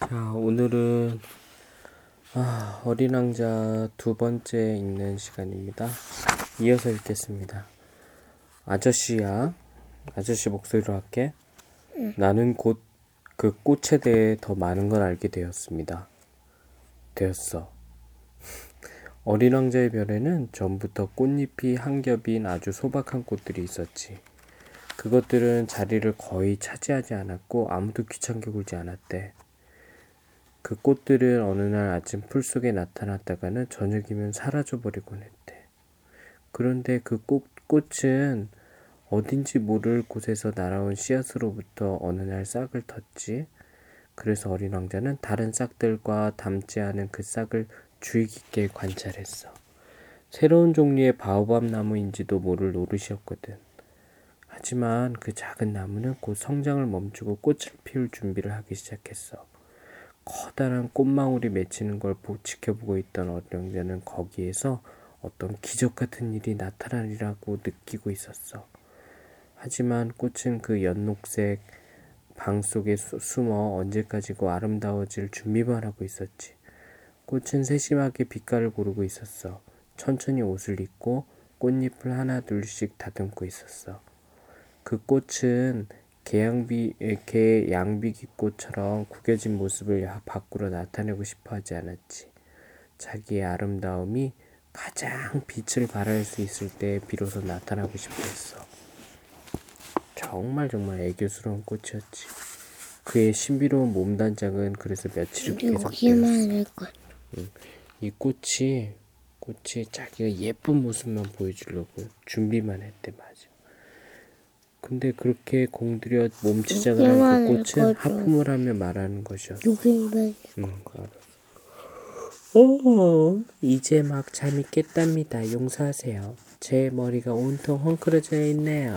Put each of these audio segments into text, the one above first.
자, 오늘은 아, 어린 왕자 두 번째 읽는 시간입니다. 이어서 읽겠습니다. 아저씨야, 아저씨 목소리로 할게. 나는 곧 그 꽃에 대해 더 많은 걸 알게 되었습니다. 되었어. 어린 왕자의 별에는 전부터 꽃잎이 한 겹인 아주 소박한 꽃들이 있었지. 그것들은 자리를 거의 차지하지 않았고 아무도 귀찮게 굴지 않았대. 그 꽃들은 어느 날 아침 풀 속에 나타났다가는 저녁이면 사라져 버리곤 했대. 그런데 그 꽃, 꽃은 어딘지 모를 곳에서 날아온 씨앗으로부터 어느 날 싹을 텄지. 그래서 어린 왕자는 다른 싹들과 닮지 않은 그 싹을 주의 깊게 관찰했어. 새로운 종류의 바오밥 나무인지도 모를 노릇이었거든. 하지만 그 작은 나무는 곧 성장을 멈추고 꽃을 피울 준비를 하기 시작했어. 커다란 꽃망울이 맺히는 걸 지켜보고 있던 어린 왕자는 거기에서 어떤 기적 같은 일이 나타나리라고 느끼고 있었어. 하지만 꽃은 그 연녹색 방 속에 수, 숨어 언제까지고 아름다워질 준비만 하고 있었지. 꽃은 세심하게 빛깔을 고르고 있었어. 천천히 옷을 입고 꽃잎을 하나 둘씩 다듬고 있었어. 그 꽃은 개양비, 개 양비 기꽃처럼 구겨진 모습을 밖으로 나타내고 싶어 하지 않았지. 자기의 아름다움이 가장 빛을 발할 수 있을 때 비로소 나타나고 싶어 했어. 정말 정말 애교스러운 꽃이었지. 그의 신비로운 몸단장은 그래서 며칠을 계속되었어. 응. 이 꽃이 꽃이 자기가 예쁜 모습만 보여주려고 준비만 했대 맞아. 근데 그렇게 공들여 몸치장을 한 그 꽃은 하품을 하며 말하는 것이었어. 여기만 응. 오, 이제 막 잠이 깼답니다. 용서하세요. 제 머리가 온통 헝클어져 있네요.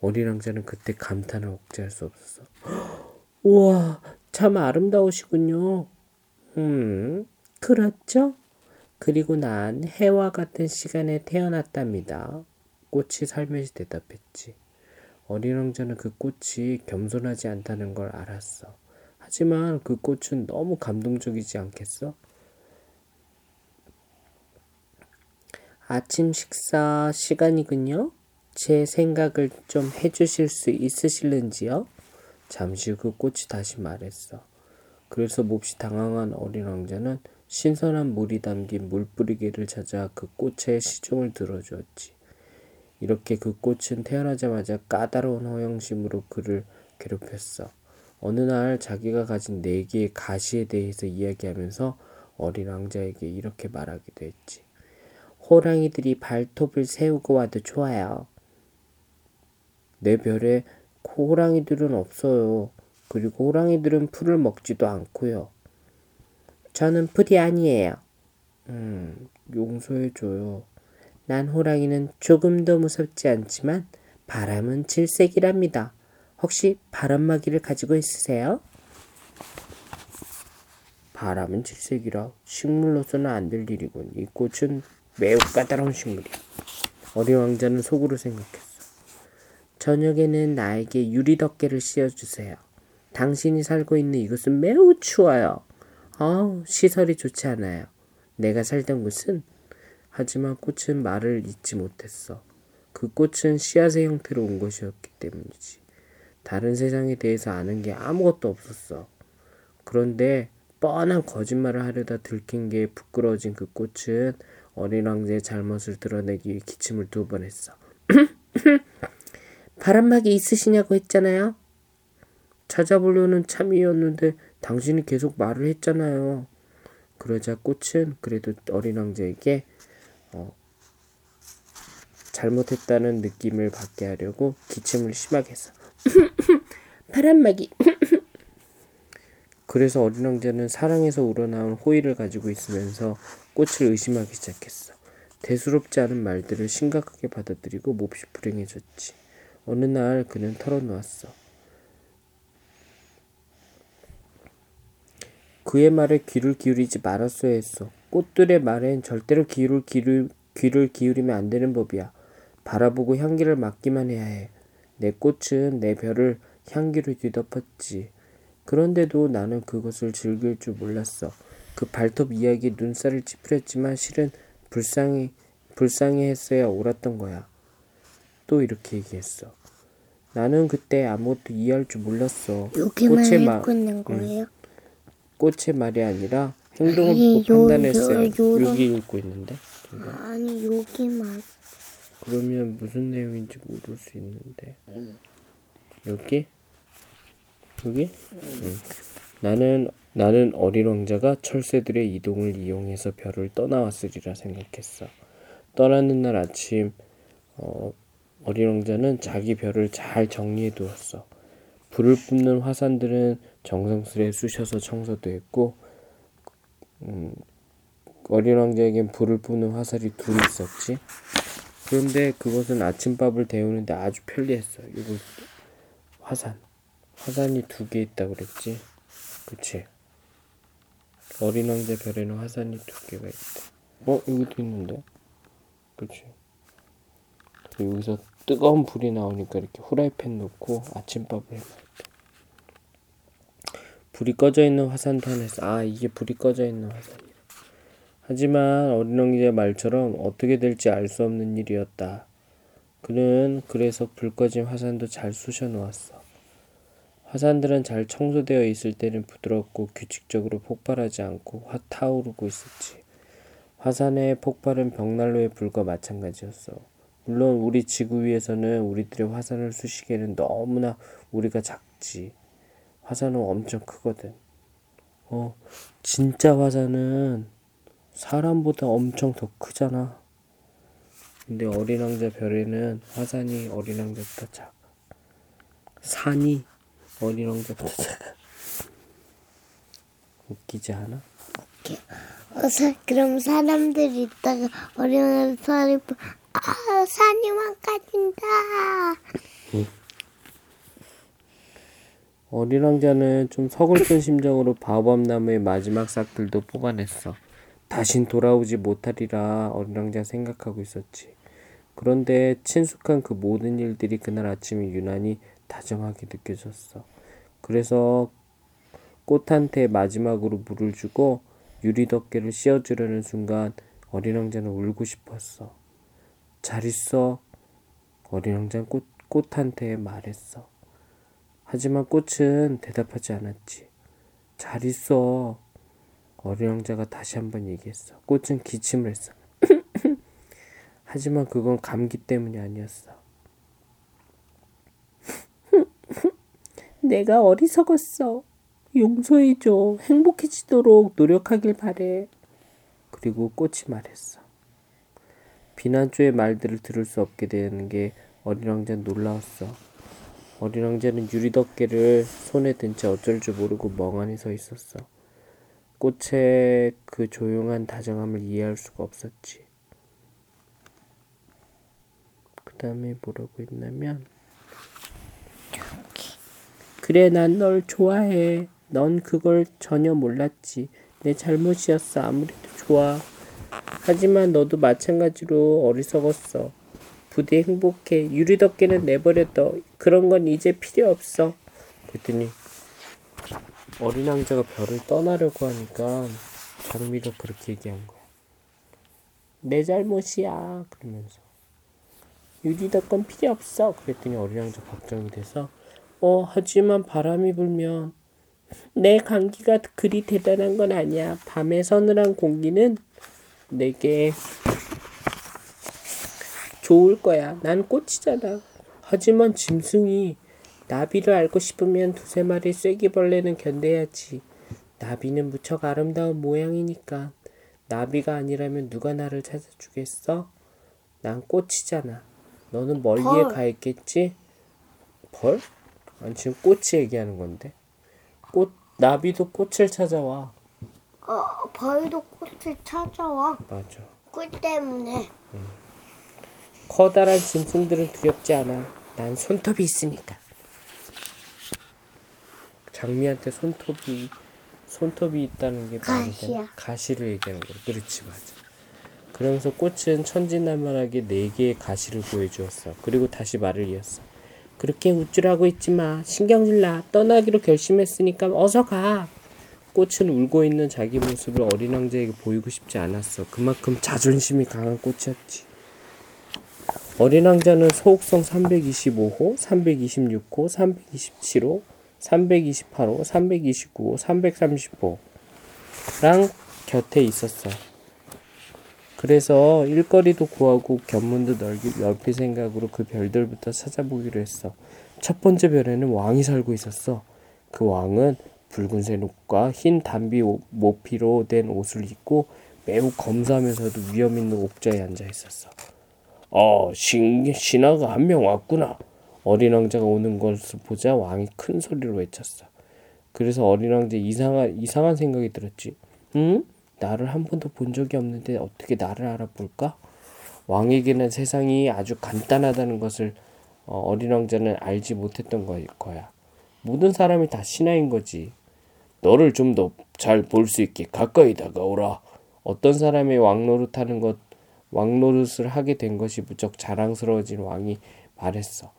어린 왕자는 그때 감탄을 억제할 수 없었어. 우와, 참 아름다우시군요. 음, 그렇죠? 그리고 난 해와 같은 시간에 태어났답니다. 꽃이 살며시 대답했지. 어린 왕자는 그 꽃이 겸손하지 않다는 걸 알았어. 하지만 그 꽃은 너무 감동적이지 않겠어? 아침 식사 시간이군요. 제 생각을 좀 해주실 수 있으실는지요? 잠시 후 그 꽃이 다시 말했어. 그래서 몹시 당황한 어린 왕자는 신선한 물이 담긴 물뿌리개를 찾아 그 꽃의 시종을 들어주었지. 이렇게 그 꽃은 태어나자마자 까다로운 허영심으로 그를 괴롭혔어. 어느 날 자기가 가진 네 개의 가시에 대해서 이야기하면서 어린 왕자에게 이렇게 말하기도 했지. 호랑이들이 발톱을 세우고 와도 좋아요. 내 별에 호랑이들은 없어요. 그리고 호랑이들은 풀을 먹지도 않고요. 저는 풀이 아니에요. 음, 용서해줘요. 난 호랑이는 조금도 무섭지 않지만 바람은 질색이랍니다. 혹시 바람막이를 가지고 있으세요? 바람은 질색이라 식물로서는 안 될 일이군. 이 꽃은 매우 까다로운 식물이야. 어린 왕자는 속으로 생각했어. 저녁에는 나에게 유리 덮개를 씌워주세요. 당신이 살고 있는 이곳은 매우 추워요. 아우, 시설이 좋지 않아요. 내가 살던 곳은 하지만 꽃은 말을 잊지 못했어. 그 꽃은 씨앗의 형태로 온 것이었기 때문이지. 다른 세상에 대해서 아는 게 아무것도 없었어. 그런데 뻔한 거짓말을 하려다 들킨 게 부끄러워진 그 꽃은 어린 왕자의 잘못을 드러내기 위해 기침을 두 번 했어. 바람막이 있으시냐고 했잖아요. 찾아보려는 참이었는데 당신이 계속 말을 했잖아요. 그러자 꽃은 그래도 어린 왕자에게 어, 잘못했다는 느낌을 받게 하려고 기침을 심하게 했어. 바람막이. 그래서 어린 왕자는 사랑에서 우러나온 호의를 가지고 있으면서 꽃을 의심하기 시작했어. 대수롭지 않은 말들을 심각하게 받아들이고 몹시 불행해졌지. 어느 날 그는 털어놓았어. 그의 말에 귀를 기울이지 말았어야 했어. 꽃들의 말엔 절대로 귀를, 기울, 귀를 기울이면 안 되는 법이야. 바라보고 향기를 맡기만 해야 해. 내 꽃은 내 별을 향기로 뒤덮었지. 그런데도 나는 그것을 즐길 줄 몰랐어. 그 발톱 이야기에 눈살을 찌푸렸지만 실은 불쌍히 불쌍해했어야 옳았던 거야. 또 이렇게 얘기했어. 나는 그때 아무것도 이해할 줄 몰랐어. 여기만 꽃의 마- 있는 거예요? 꽃의 말이 아니라 행동을 아니, 요- 판단했어요. 요- 요런- 여기 읽고 있는데. 아니 여기만 그러면 무슨 내용인지 모를 수 있는데. 여기? 여기? 응. 나는 나는 어린 왕자가 철새들의 이동을 이용해서 별을 떠나왔으리라 생각했어. 떠나는 날 아침 어, 어린 왕자는 자기 별을 잘 정리해 두었어. 불을 뿜는 화산들은 정성스레 쑤셔서 청소도 했고 음, 어린 왕자에겐 불을 뿜는 화살이 둘이 있었지. 그런데 그것은 아침밥을 데우는데 아주 편리했어. 이거 화산. 화산이 두 개 있다 그랬지. 그치? 어린 왕자 별에는 화산이 두 개가 있다. 어, 여기도 있는데? 그치? 그리고 여기서 뜨거운 불이 나오니까 이렇게 후라이팬 넣고 아침밥을 해먹었다. 불이 꺼져 있는 화산도 하나 있어. 아, 이게 불이 꺼져 있는 화산이야. 하지만 어린 왕자의 말처럼 어떻게 될지 알 수 없는 일이었다. 그는 그래서 불 꺼진 화산도 잘 쑤셔 놓았어. 화산들은 잘 청소되어 있을 때는 부드럽고 규칙적으로 폭발하지 않고 화 타오르고 있었지. 화산의 폭발은 벽난로의 불과 마찬가지였어. 물론 우리 지구 위에서는 우리들의 화산을 쑤시기에는 너무나 우리가 작지. 화산은 엄청 크거든. 어, 진짜 화산은 사람보다 엄청 더 크잖아. 근데 어린 왕자 별에는 화산이 어린 왕자보다 작아. 산이 어린 왕자보다 작아. 웃기지 않아? 어, 사, 그럼 사람들이 있다가 어린아이 살이 아 산이 망가진다 어린 왕자는 좀 서글픈 심정으로 바오밤나무의 마지막 싹들도 뽑아냈어. 다신 돌아오지 못하리라 어린 왕자 생각하고 있었지. 그런데 친숙한 그 모든 일들이 그날 아침에 유난히 다정하게 느껴졌어. 그래서 꽃한테 마지막으로 물을 주고 유리 덮개를 씌워주려는 순간 어린 왕자는 울고 싶었어. 잘 있어. 어린 왕자는 꽃, 꽃한테 말했어. 하지만 꽃은 대답하지 않았지. 잘 있어. 어린 왕자가 다시 한번 얘기했어. 꽃은 기침을 했어. 하지만 그건 감기 때문이 아니었어. 내가 어리석었어. 용서해줘. 행복해지도록 노력하길 바래. 그리고 꽃이 말했어. 비난조의 말들을 들을 수 없게 되는 게 어린 왕자는 놀라웠어. 어린 왕자는 유리 덮개를 손에 든 채 어쩔 줄 모르고 멍하니 서 있었어. 꽃의 그 조용한 다정함을 이해할 수가 없었지. 그 다음에 뭐라고 했냐면 그래 난 널 좋아해. 넌 그걸 전혀 몰랐지. 내 잘못이었어. 아무래도 좋아. 하지만 너도 마찬가지로 어리석었어. 부디 행복해. 유리 덮개는 내버려 둬. 그런 건 이제 필요 없어. 그랬더니 어린 왕자가 별을 떠나려고 하니까 장미가 그렇게 얘기한 거야. 내 잘못이야. 그러면서 유리덮개는 필요 없어. 그랬더니 어린 왕자 걱정이 돼서 어 하지만 바람이 불면 내 감기가 그리 대단한 건 아니야. 밤의 서늘한 공기는 내게 좋을 거야. 난 꽃이잖아. 하지만 짐승이 나비를 알고 싶으면 두세 마리 쐐기벌레는 견뎌야지. 나비는 무척 아름다운 모양이니까. 나비가 아니라면 누가 나를 찾아주겠어? 난 꽃이잖아. 너는 멀리에 벌. 가 있겠지? 벌? 아니 지금 꽃이 얘기하는 건데. 꽃 나비도 꽃을 찾아와. 어 벌도 꽃을 찾아와 맞아. 꿀 때문에 커다란 짐승들은 두렵지 않아. 난 손톱이 있으니까. 장미한테 손톱이 손톱이 있다는 게 말이 되나? 가시야. 가시를 얘기하는 거야. 그렇지 맞아. 그러면서 꽃은 천진난만하게 네 개의 가시를 보여주었어. 그리고 다시 말을 이었어. 그렇게 우쭐하고 있지 마. 신경질 나. 떠나기로 결심했으니까 어서 가. 꽃은 울고 있는 자기 모습을 어린 왕자에게 보이고 싶지 않았어. 그만큼 자존심이 강한 꽃이었지. 어린 왕자는 소옥성 325호, 326호, 327호, 328호, 329호, 330호랑 곁에 있었어. 그래서 일거리도 구하고 견문도 넓이, 넓힐 생각으로 그 별들부터 찾아보기로 했어. 첫 번째 별에는 왕이 살고 있었어. 그 왕은 붉은색 옷과 흰 단비 오- 모피로 된 옷을 입고 매우 검소하면서도 위험 있는 옥좌에 앉아 있었어. 어, 신, 신하가 한 명 왔구나. 어린 왕자가 오는 것을 보자 왕이 큰 소리로 외쳤어. 그래서 어린 왕자 이상한 이상한 생각이 들었지. 응? 나를 한 번도 본 적이 없는데 어떻게 나를 알아볼까? 왕에게는 세상이 아주 간단하다는 것을 어, 어린 왕자는 알지 못했던 거야. 모든 사람이 다 신하인 거지. 너를 좀 더 잘 볼 수 있게 가까이 다가오라. 어떤 사람이 왕노릇 하는 것, 왕노릇을 하게 된 것이 무척 자랑스러워진 왕이 말했어.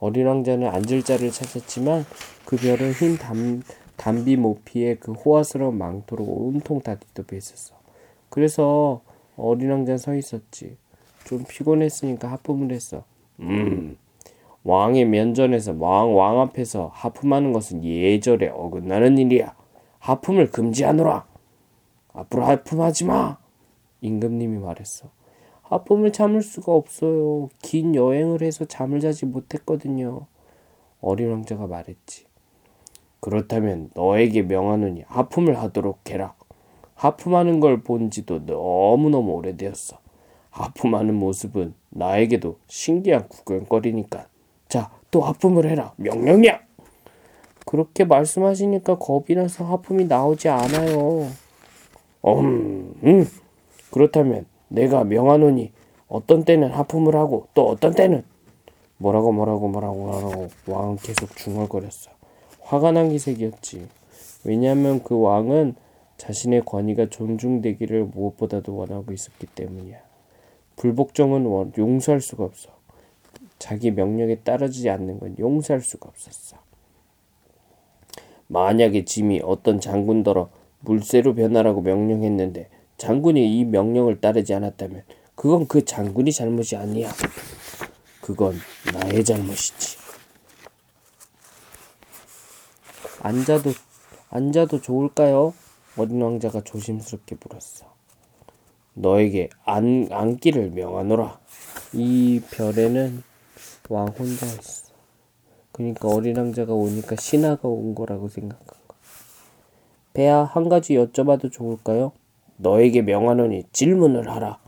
어린 왕자는 앉을 자리를 찾았지만 그 별은 흰 담, 담비 모피에 그 호화스러운 망토로 온통 다 뒤덮여 있었어. 그래서 어린 왕자는 서 있었지. 좀 피곤했으니까 하품을 했어. 음, 왕의 면전에서 왕, 왕 앞에서 하품하는 것은 예절에 어긋나는 일이야. 하품을 금지하노라. 앞으로 하품하지 마. 임금님이 말했어. 하품을 참을 수가 없어요. 긴 여행을 해서 잠을 자지 못했거든요. 어린 왕자가 말했지. 그렇다면 너에게 명하노니 하품을 하도록 해라. 하품하는 걸 본 지도 너무너무 오래되었어. 하품하는 모습은 나에게도 신기한 구경거리니까. 자, 또 하품을 해라. 명령이야! 그렇게 말씀하시니까 겁이 나서 하품이 나오지 않아요. 음, 음. 그렇다면 내가 명하노니 어떤 때는 하품을 하고 또 어떤 때는 뭐라고 뭐라고 뭐라고 뭐라고 왕은 계속 중얼거렸어. 화가 난 기색이었지. 왜냐하면 그 왕은 자신의 권위가 존중되기를 무엇보다도 원하고 있었기 때문이야. 불복종은 원- 용서할 수가 없어. 자기 명령에 따르지 않는 건 용서할 수가 없었어. 만약에 짐이 어떤 장군더러 물새로 변하라고 명령했는데 장군이 이 명령을 따르지 않았다면 그건 그 장군이 잘못이 아니야. 그건 나의 잘못이지. 앉아도 앉아도 좋을까요? 어린 왕자가 조심스럽게 물었어. 너에게 안, 앉기를 명하노라. 이 별에는 왕 혼자 있어. 그러니까 어린 왕자가 오니까 신하가 온 거라고 생각한 거야. 배야 한 가지 여쭤봐도 좋을까요? 너에게 명하노니 질문을 하라.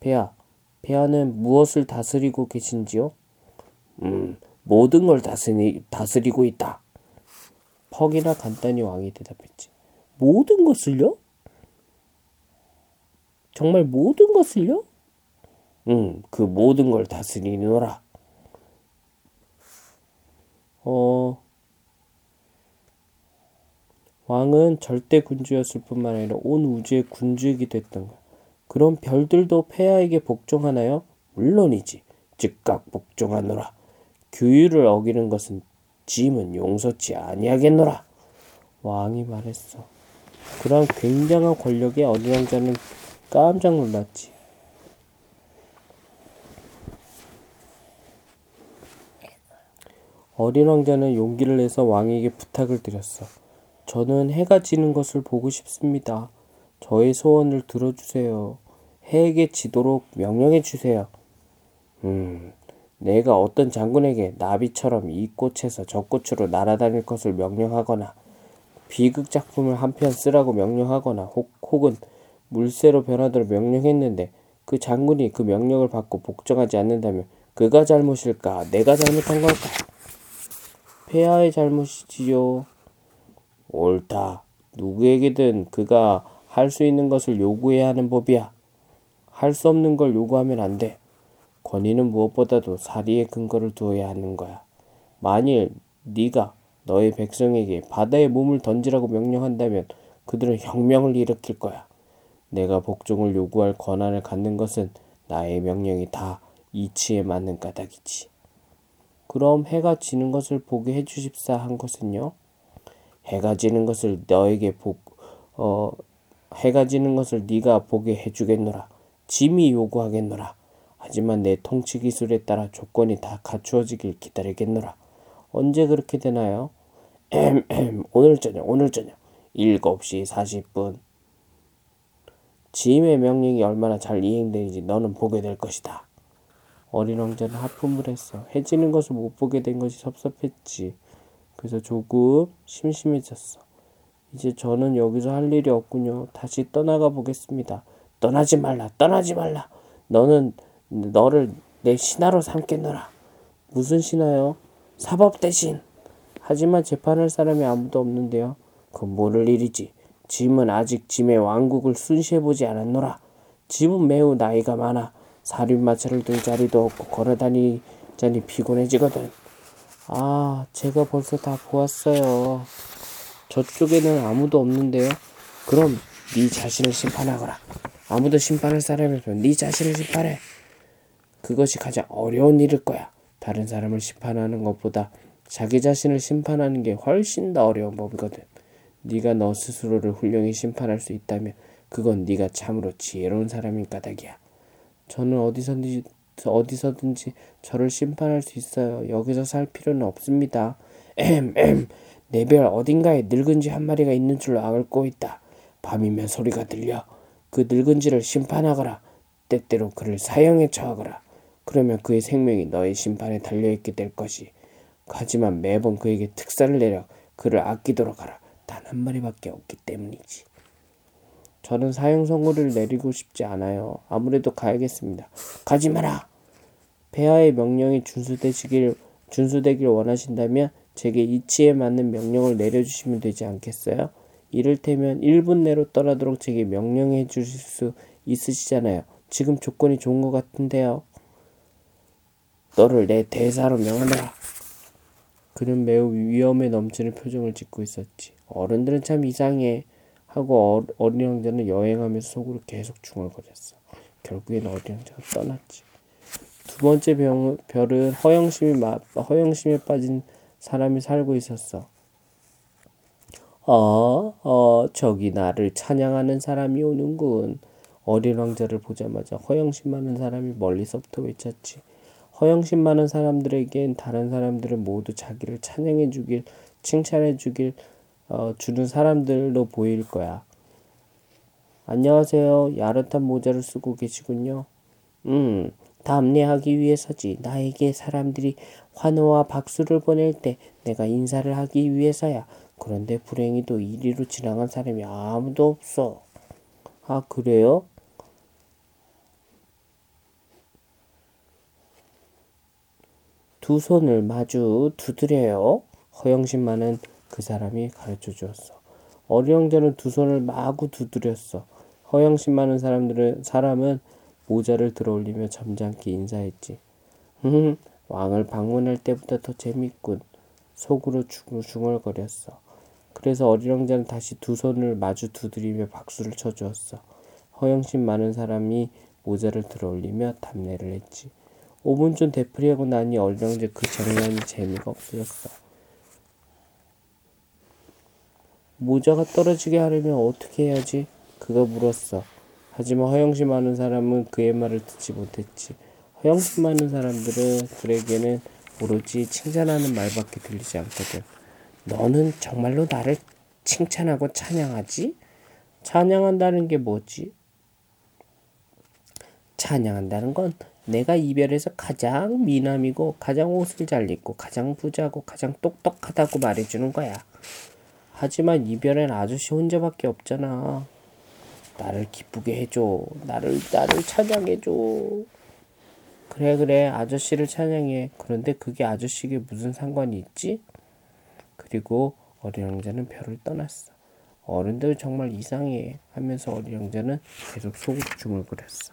배야, 배야는 무엇을 다스리고 계신지요? 음, 모든 걸 다스리, 다스리고 있다. 퍽이나 간단히 왕이 대답했지. 모든 것을요? 정말 모든 것을요? 응, 그 모든 걸 다스리노라. 어, 왕은 절대 군주였을 뿐만 아니라 온 우주의 군주이기도 했던 거야. 그럼 별들도 폐하에게 복종하나요? 물론이지. 즉각 복종하노라. 규율을 어기는 것은 짐은 용서치 아니하겠노라. 왕이 말했어. 그런 굉장한 권력에 어린 왕자는 깜짝 놀랐지. 어린 왕자는 용기를 내서 왕에게 부탁을 드렸어. 저는 해가 지는 것을 보고 싶습니다. 저의 소원을 들어주세요. 해에게 지도록 명령해 주세요. 음, 내가 어떤 장군에게 나비처럼 이 꽃에서 저 꽃으로 날아다닐 것을 명령하거나 비극 작품을 한 편 쓰라고 명령하거나 혹, 혹은 물새로 변하도록 명령했는데 그 장군이 그 명령을 받고 복종하지 않는다면 그가 잘못일까 내가 잘못한 걸까 폐하의 잘못이지요 옳다 누구에게든 그가 할 수 있는 것을 요구해야 하는 법이야 할 수 없는 걸 요구하면 안 돼. 권위는 무엇보다도 사리의 근거를 두어야 하는 거야. 만일 네가 너의 백성에게 바다에 몸을 던지라고 명령한다면 그들은 혁명을 일으킬 거야. 내가 복종을 요구할 권한을 갖는 것은 나의 명령이 다 이치에 맞는 까닭이지. 그럼 해가 지는 것을 보게 해주십사 한 것은요? 해가 지는 것을 너에게 보, 어, 해가 지는 것을 네가 보게 해주겠노라. 짐이 요구하겠노라. 하지만 내 통치 기술에 따라 조건이 다 갖추어지길 기다리겠노라. 언제 그렇게 되나요? 오늘 저녁 오늘 저녁 7시 40분 짐의 명령이 얼마나 잘 이행되는지 너는 보게 될 것이다. 어린 왕자는 하품을 했어. 해지는 것을 못 보게 된 것이 섭섭했지. 그래서 조금 심심해졌어. 이제 저는 여기서 할 일이 없군요. 다시 떠나가 보겠습니다. 떠나지 말라, 떠나지 말라. 너는 너를 내 신하로 삼겠노라. 무슨 신하요? 사법 대신. 하지만 재판할 사람이 아무도 없는데요. 그건 모를 일이지. 짐은 아직 짐의 왕국을 순시해보지 않았노라. 짐은 매우 나이가 많아 사륜마차를 들 자리도 없고 걸어다니자니 피곤해지거든. 아, 제가 벌써 다 보았어요. 저쪽에는 아무도 없는데요. 그럼 네 자신을 심판하거라. 아무도 심판할 사람이 없으면 네 자신을 심판해. 그것이 가장 어려운 일일 거야. 다른 사람을 심판하는 것보다 자기 자신을 심판하는 게 훨씬 더 어려운 법이거든. 네가 너 스스로를 훌륭히 심판할 수 있다면 그건 네가 참으로 지혜로운 사람인 까닭이야. 저는 어디서든지 어디서든지 저를 심판할 수 있어요. 여기서 살 필요는 없습니다. 엠엠 내별 어딘가에 늙은지 한 마리가 있는 줄로 알고 있다. 밤이면 소리가 들려. 그 늙은지를 심판하거라. 때때로 그를 사형에 처하거라. 그러면 그의 생명이 너의 심판에 달려있게 될 것이. 하지만 매번 그에게 특사를 내려 그를 아끼도록 하라. 단 한 마리밖에 없기 때문이지. 저는 사형 선고를 내리고 싶지 않아요. 아무래도 가야겠습니다. 가지 마라. 폐하의 명령이 준수되시길 준수되길 원하신다면 제게 이치에 맞는 명령을 내려주시면 되지 않겠어요? 이를테면 1분 내로 떠나도록 제게 명령해 주실 수 있으시잖아요. 지금 조건이 좋은 것 같은데요. 너를 내 대사로 명하노라. 그는 매우 위험에 넘치는 표정을 짓고 있었지. 어른들은 참 이상해. 하고 어, 어린 왕자는 여행하면서 속으로 계속 중얼거렸어. 결국엔 어린 왕자가 떠났지. 두 번째 병, 별은 허영심이 마, 허영심에 빠진 사람이 살고 있었어. 어, 어, 저기 나를 찬양하는 사람이 오는군. 어린 왕자를 보자마자 허영심 많은 사람이 멀리서부터 외쳤지. 허영심 많은 사람들에겐 다른 사람들은 모두 자기를 찬양해 주길, 칭찬해 주길, 어, 주는 사람들로 보일 거야. 안녕하세요. 야릇한 모자를 쓰고 계시군요. 음, 답례하기 위해서지. 나에게 사람들이 환호와 박수를 보낼 때 내가 인사를 하기 위해서야. 그런데 불행히도 이리로 지나간 사람이 아무도 없어. 아, 그래요? 두 손을 마주 두드려요. 허영심만은 그 사람이 가르쳐 주었어. 어리영자는 두 손을 마구 두드렸어. 허영심 많은 사람들은 사람은 모자를 들어올리며 점잖게 인사했지. 흠, 왕을 방문할 때보다 더 재밌군. 속으로 중얼거렸어. 그래서 어리영자는 다시 두 손을 마주 두드리며 박수를 쳐주었어. 허영심 많은 사람이 모자를 들어올리며 답례를 했지. 5분 전 되풀이하고 나니 어리영자 그 장난이 재미가 없어졌어. 모자가 떨어지게 하려면 어떻게 해야지? 그가 물었어. 하지만 허영심 많은 사람은 그의 말을 듣지 못했지. 허영심 많은 사람들은 그에게는 오로지 칭찬하는 말밖에 들리지 않거든. 너는 정말로 나를 칭찬하고 찬양하지? 찬양한다는 게 뭐지? 찬양한다는 건 내가 이별에서 가장 미남이고 가장 옷을 잘 입고 가장 부자고 가장 똑똑하다고 말해주는 거야. 하지만 이별엔 아저씨 혼자밖에 없잖아. 나를 기쁘게 해줘. 나를 나를 찬양해줘. 그래 그래 아저씨를 찬양해. 그런데 그게 아저씨에게 무슨 상관이 있지? 그리고 어린 왕자는 별을 떠났어. 어른들 정말 이상해 하면서 어린 왕자는 계속 속으로 중얼거렸어.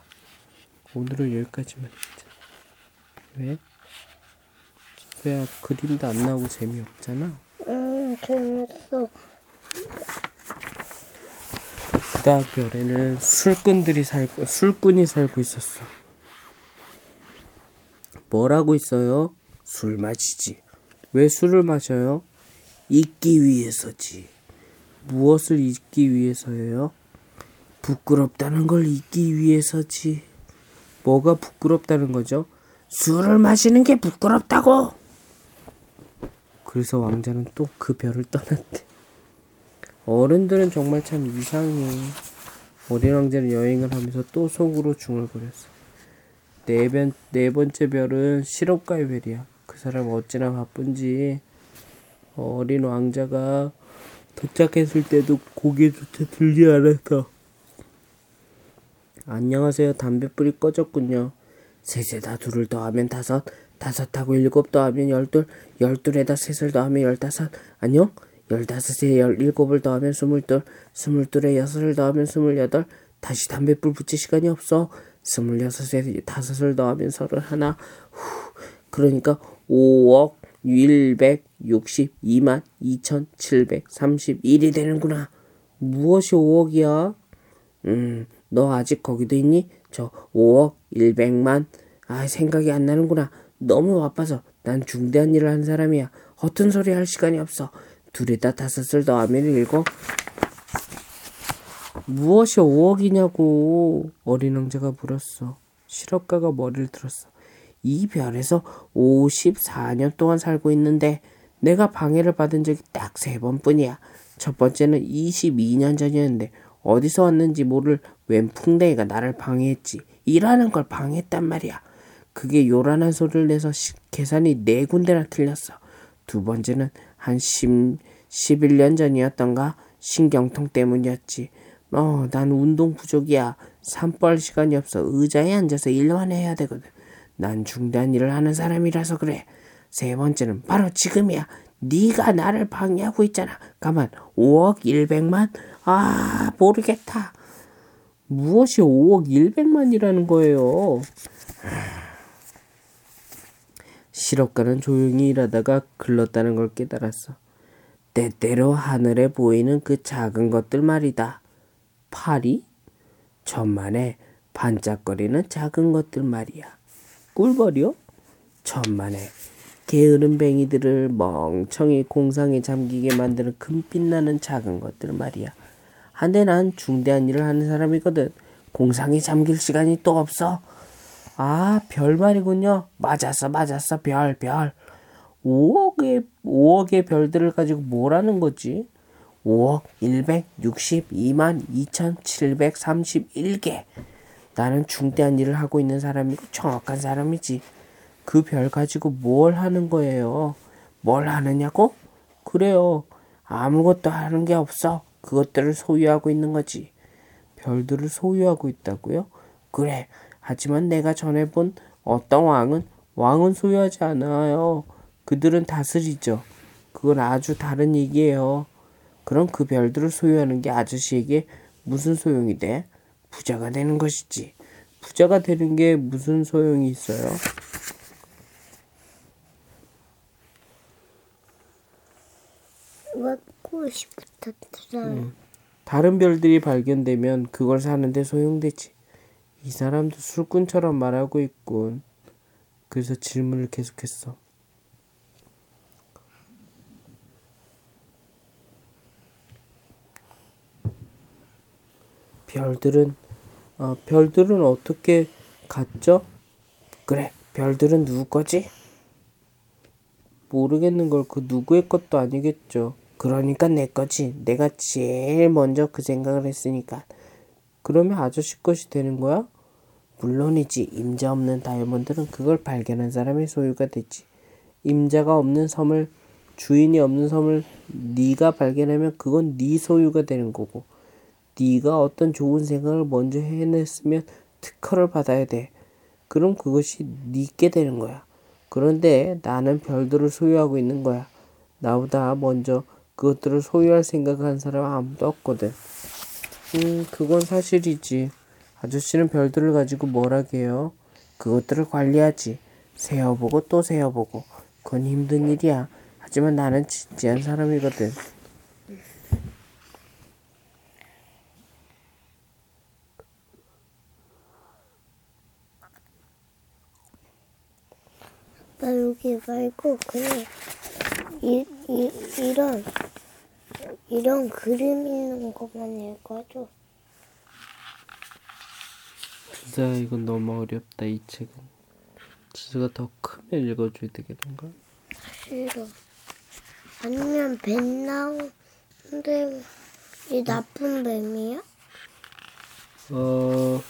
오늘은 여기까지만 했자. 왜? 왜 그림도 안 나오고 재미없잖아. 음, 재밌어. 그다음 별에는 술꾼들이 살고 술꾼이 살고 있었어. 뭐라고 있어요? 술 마시지. 왜 술을 마셔요? 잊기 위해서지. 무엇을 잊기 위해서예요? 부끄럽다는 걸 잊기 위해서지. 뭐가 부끄럽다는 거죠? 술을 마시는 게 부끄럽다고! 그래서 왕자는 또 그 별을 떠났대. 어른들은 정말 참 이상해. 어린 왕자는 여행을 하면서 또 속으로 중얼거렸어. 네, 번, 네 번째 별은 실업가의 별이야. 그 사람 어찌나 바쁜지. 어린 왕자가 도착했을 때도 고개조차 들지 않았어. 안녕하세요. 담배불이 꺼졌군요. 셋에 다 둘을 더하면 다섯, 다섯하고 일곱 더하면 열둘, 열둘에다 셋을 더하면 열다섯, 안녕? 열다섯에 열일곱을 더하면 스물둘, 스물둘에 여섯을 더하면 스물여덟, 다시 담배불 붙일 시간이 없어. 스물여섯에 다섯을 더하면 서른하나, 후, 그러니까 5억 162만 2731이 되는구나. 무엇이 5억이야? 음, 너 아직 거기도 있니? 저 5억 100만. 아, 생각이 안 나는구나. 너무 바빠서 난 중대한 일을 하는 사람이야. 허튼 소리 할 시간이 없어. 둘에다 다섯을 더하면 일곱. 무엇이 5억이냐고 어린 왕자가 물었어. 실업가가 머리를 들었어. 이 별에서 54년 동안 살고 있는데 내가 방해를 받은 적이 딱 세 번뿐이야. 첫 번째는 22년 전이었는데 어디서 왔는지 모를 웬 풍뎅이가 나를 방해했지. 일하는 걸 방해했단 말이야. 그게 요란한 소리를 내서 시, 계산이 네 군데나 틀렸어. 두 번째는 한 10, 11년 전이었던가 신경통 때문이었지. 어, 난 운동 부족이야. 산벌 시간이 없어. 의자에 앉아서 일만 해야 되거든. 난 중대한 일을 하는 사람이라서 그래. 세 번째는 바로 지금이야. 네가 나를 방해하고 있잖아. 가만, 5억 100만? 아, 모르겠다. 무엇이 5억 100만이라는 거예요? 실업가는 조용히 일하다가 글렀다는 걸 깨달았어. 때때로 하늘에 보이는 그 작은 것들 말이다. 파리? 천만에 반짝거리는 작은 것들 말이야. 꿀벌이요? 천만에 게으른 뱅이들을 멍청이 공상에 잠기게 만드는 금빛 나는 작은 것들 말이야. 한데 난 중대한 일을 하는 사람이거든. 공상에 잠길 시간이 또 없어. 아, 별 말이군요. 맞았어, 맞았어. 별, 별. 5억의, 5억의 별들을 가지고 뭘 하는 거지? 5억 162만 2731개. 나는 중대한 일을 하고 있는 사람이고 정확한 사람이지. 그 별 가지고 뭘 하는 거예요? 뭘 하느냐고? 그래요. 아무것도 하는 게 없어. 그것들을 소유하고 있는 거지. 별들을 소유하고 있다고요? 그래. 하지만 내가 전에 본 어떤 왕은 왕은 소유하지 않아요. 그들은 다스리죠. 그건 아주 다른 얘기예요. 그럼 그 별들을 소유하는 게 아저씨에게 무슨 소용이 돼? 부자가 되는 것이지. 부자가 되는 게 무슨 소용이 있어요? 먹고 싶었더라. 다른 별들이 발견되면 그걸 사는데 소용되지. 이 사람도 술꾼처럼 말하고 있군. 그래서 질문을 계속했어. 별들은 어, 별들은 어떻게 갔죠? 그래, 별들은 누구 거지? 모르겠는 걸 그 누구의 것도 아니겠죠. 그러니까 내 거지. 내가 제일 먼저 그 생각을 했으니까. 그러면 아저씨 것이 되는 거야? 물론이지. 임자 없는 다이아몬드는 그걸 발견한 사람의 소유가 되지. 임자가 없는 섬을 주인이 없는 섬을 네가 발견하면 그건 네 소유가 되는 거고. 네가 어떤 좋은 생각을 먼저 해냈으면 특허를 받아야 돼. 그럼 그것이 네게 되는 거야. 그런데 나는 별들을 소유하고 있는 거야. 나보다 먼저 그것들을 소유할 생각한 사람 아무도 없거든. 음, 그건 사실이지. 아저씨는 별들을 가지고 뭘 하게요? 그것들을 관리하지. 세어보고 또 세어보고. 그건 힘든 일이야. 하지만 나는 진지한 사람이거든. 나 여기 말고 그냥 이, 이, 이런 이런 그림 있는 것만 읽어줘. 진짜 이건 너무 어렵다 이 책은. 지수가 더 크면 읽어줘야 되겠는가? 싫어. 아니면 뱀 나오는데 이 나쁜 뱀이야? 어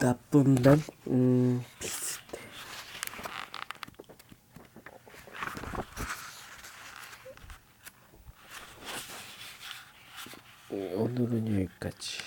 나쁜 뱀? 음 ドル入荷値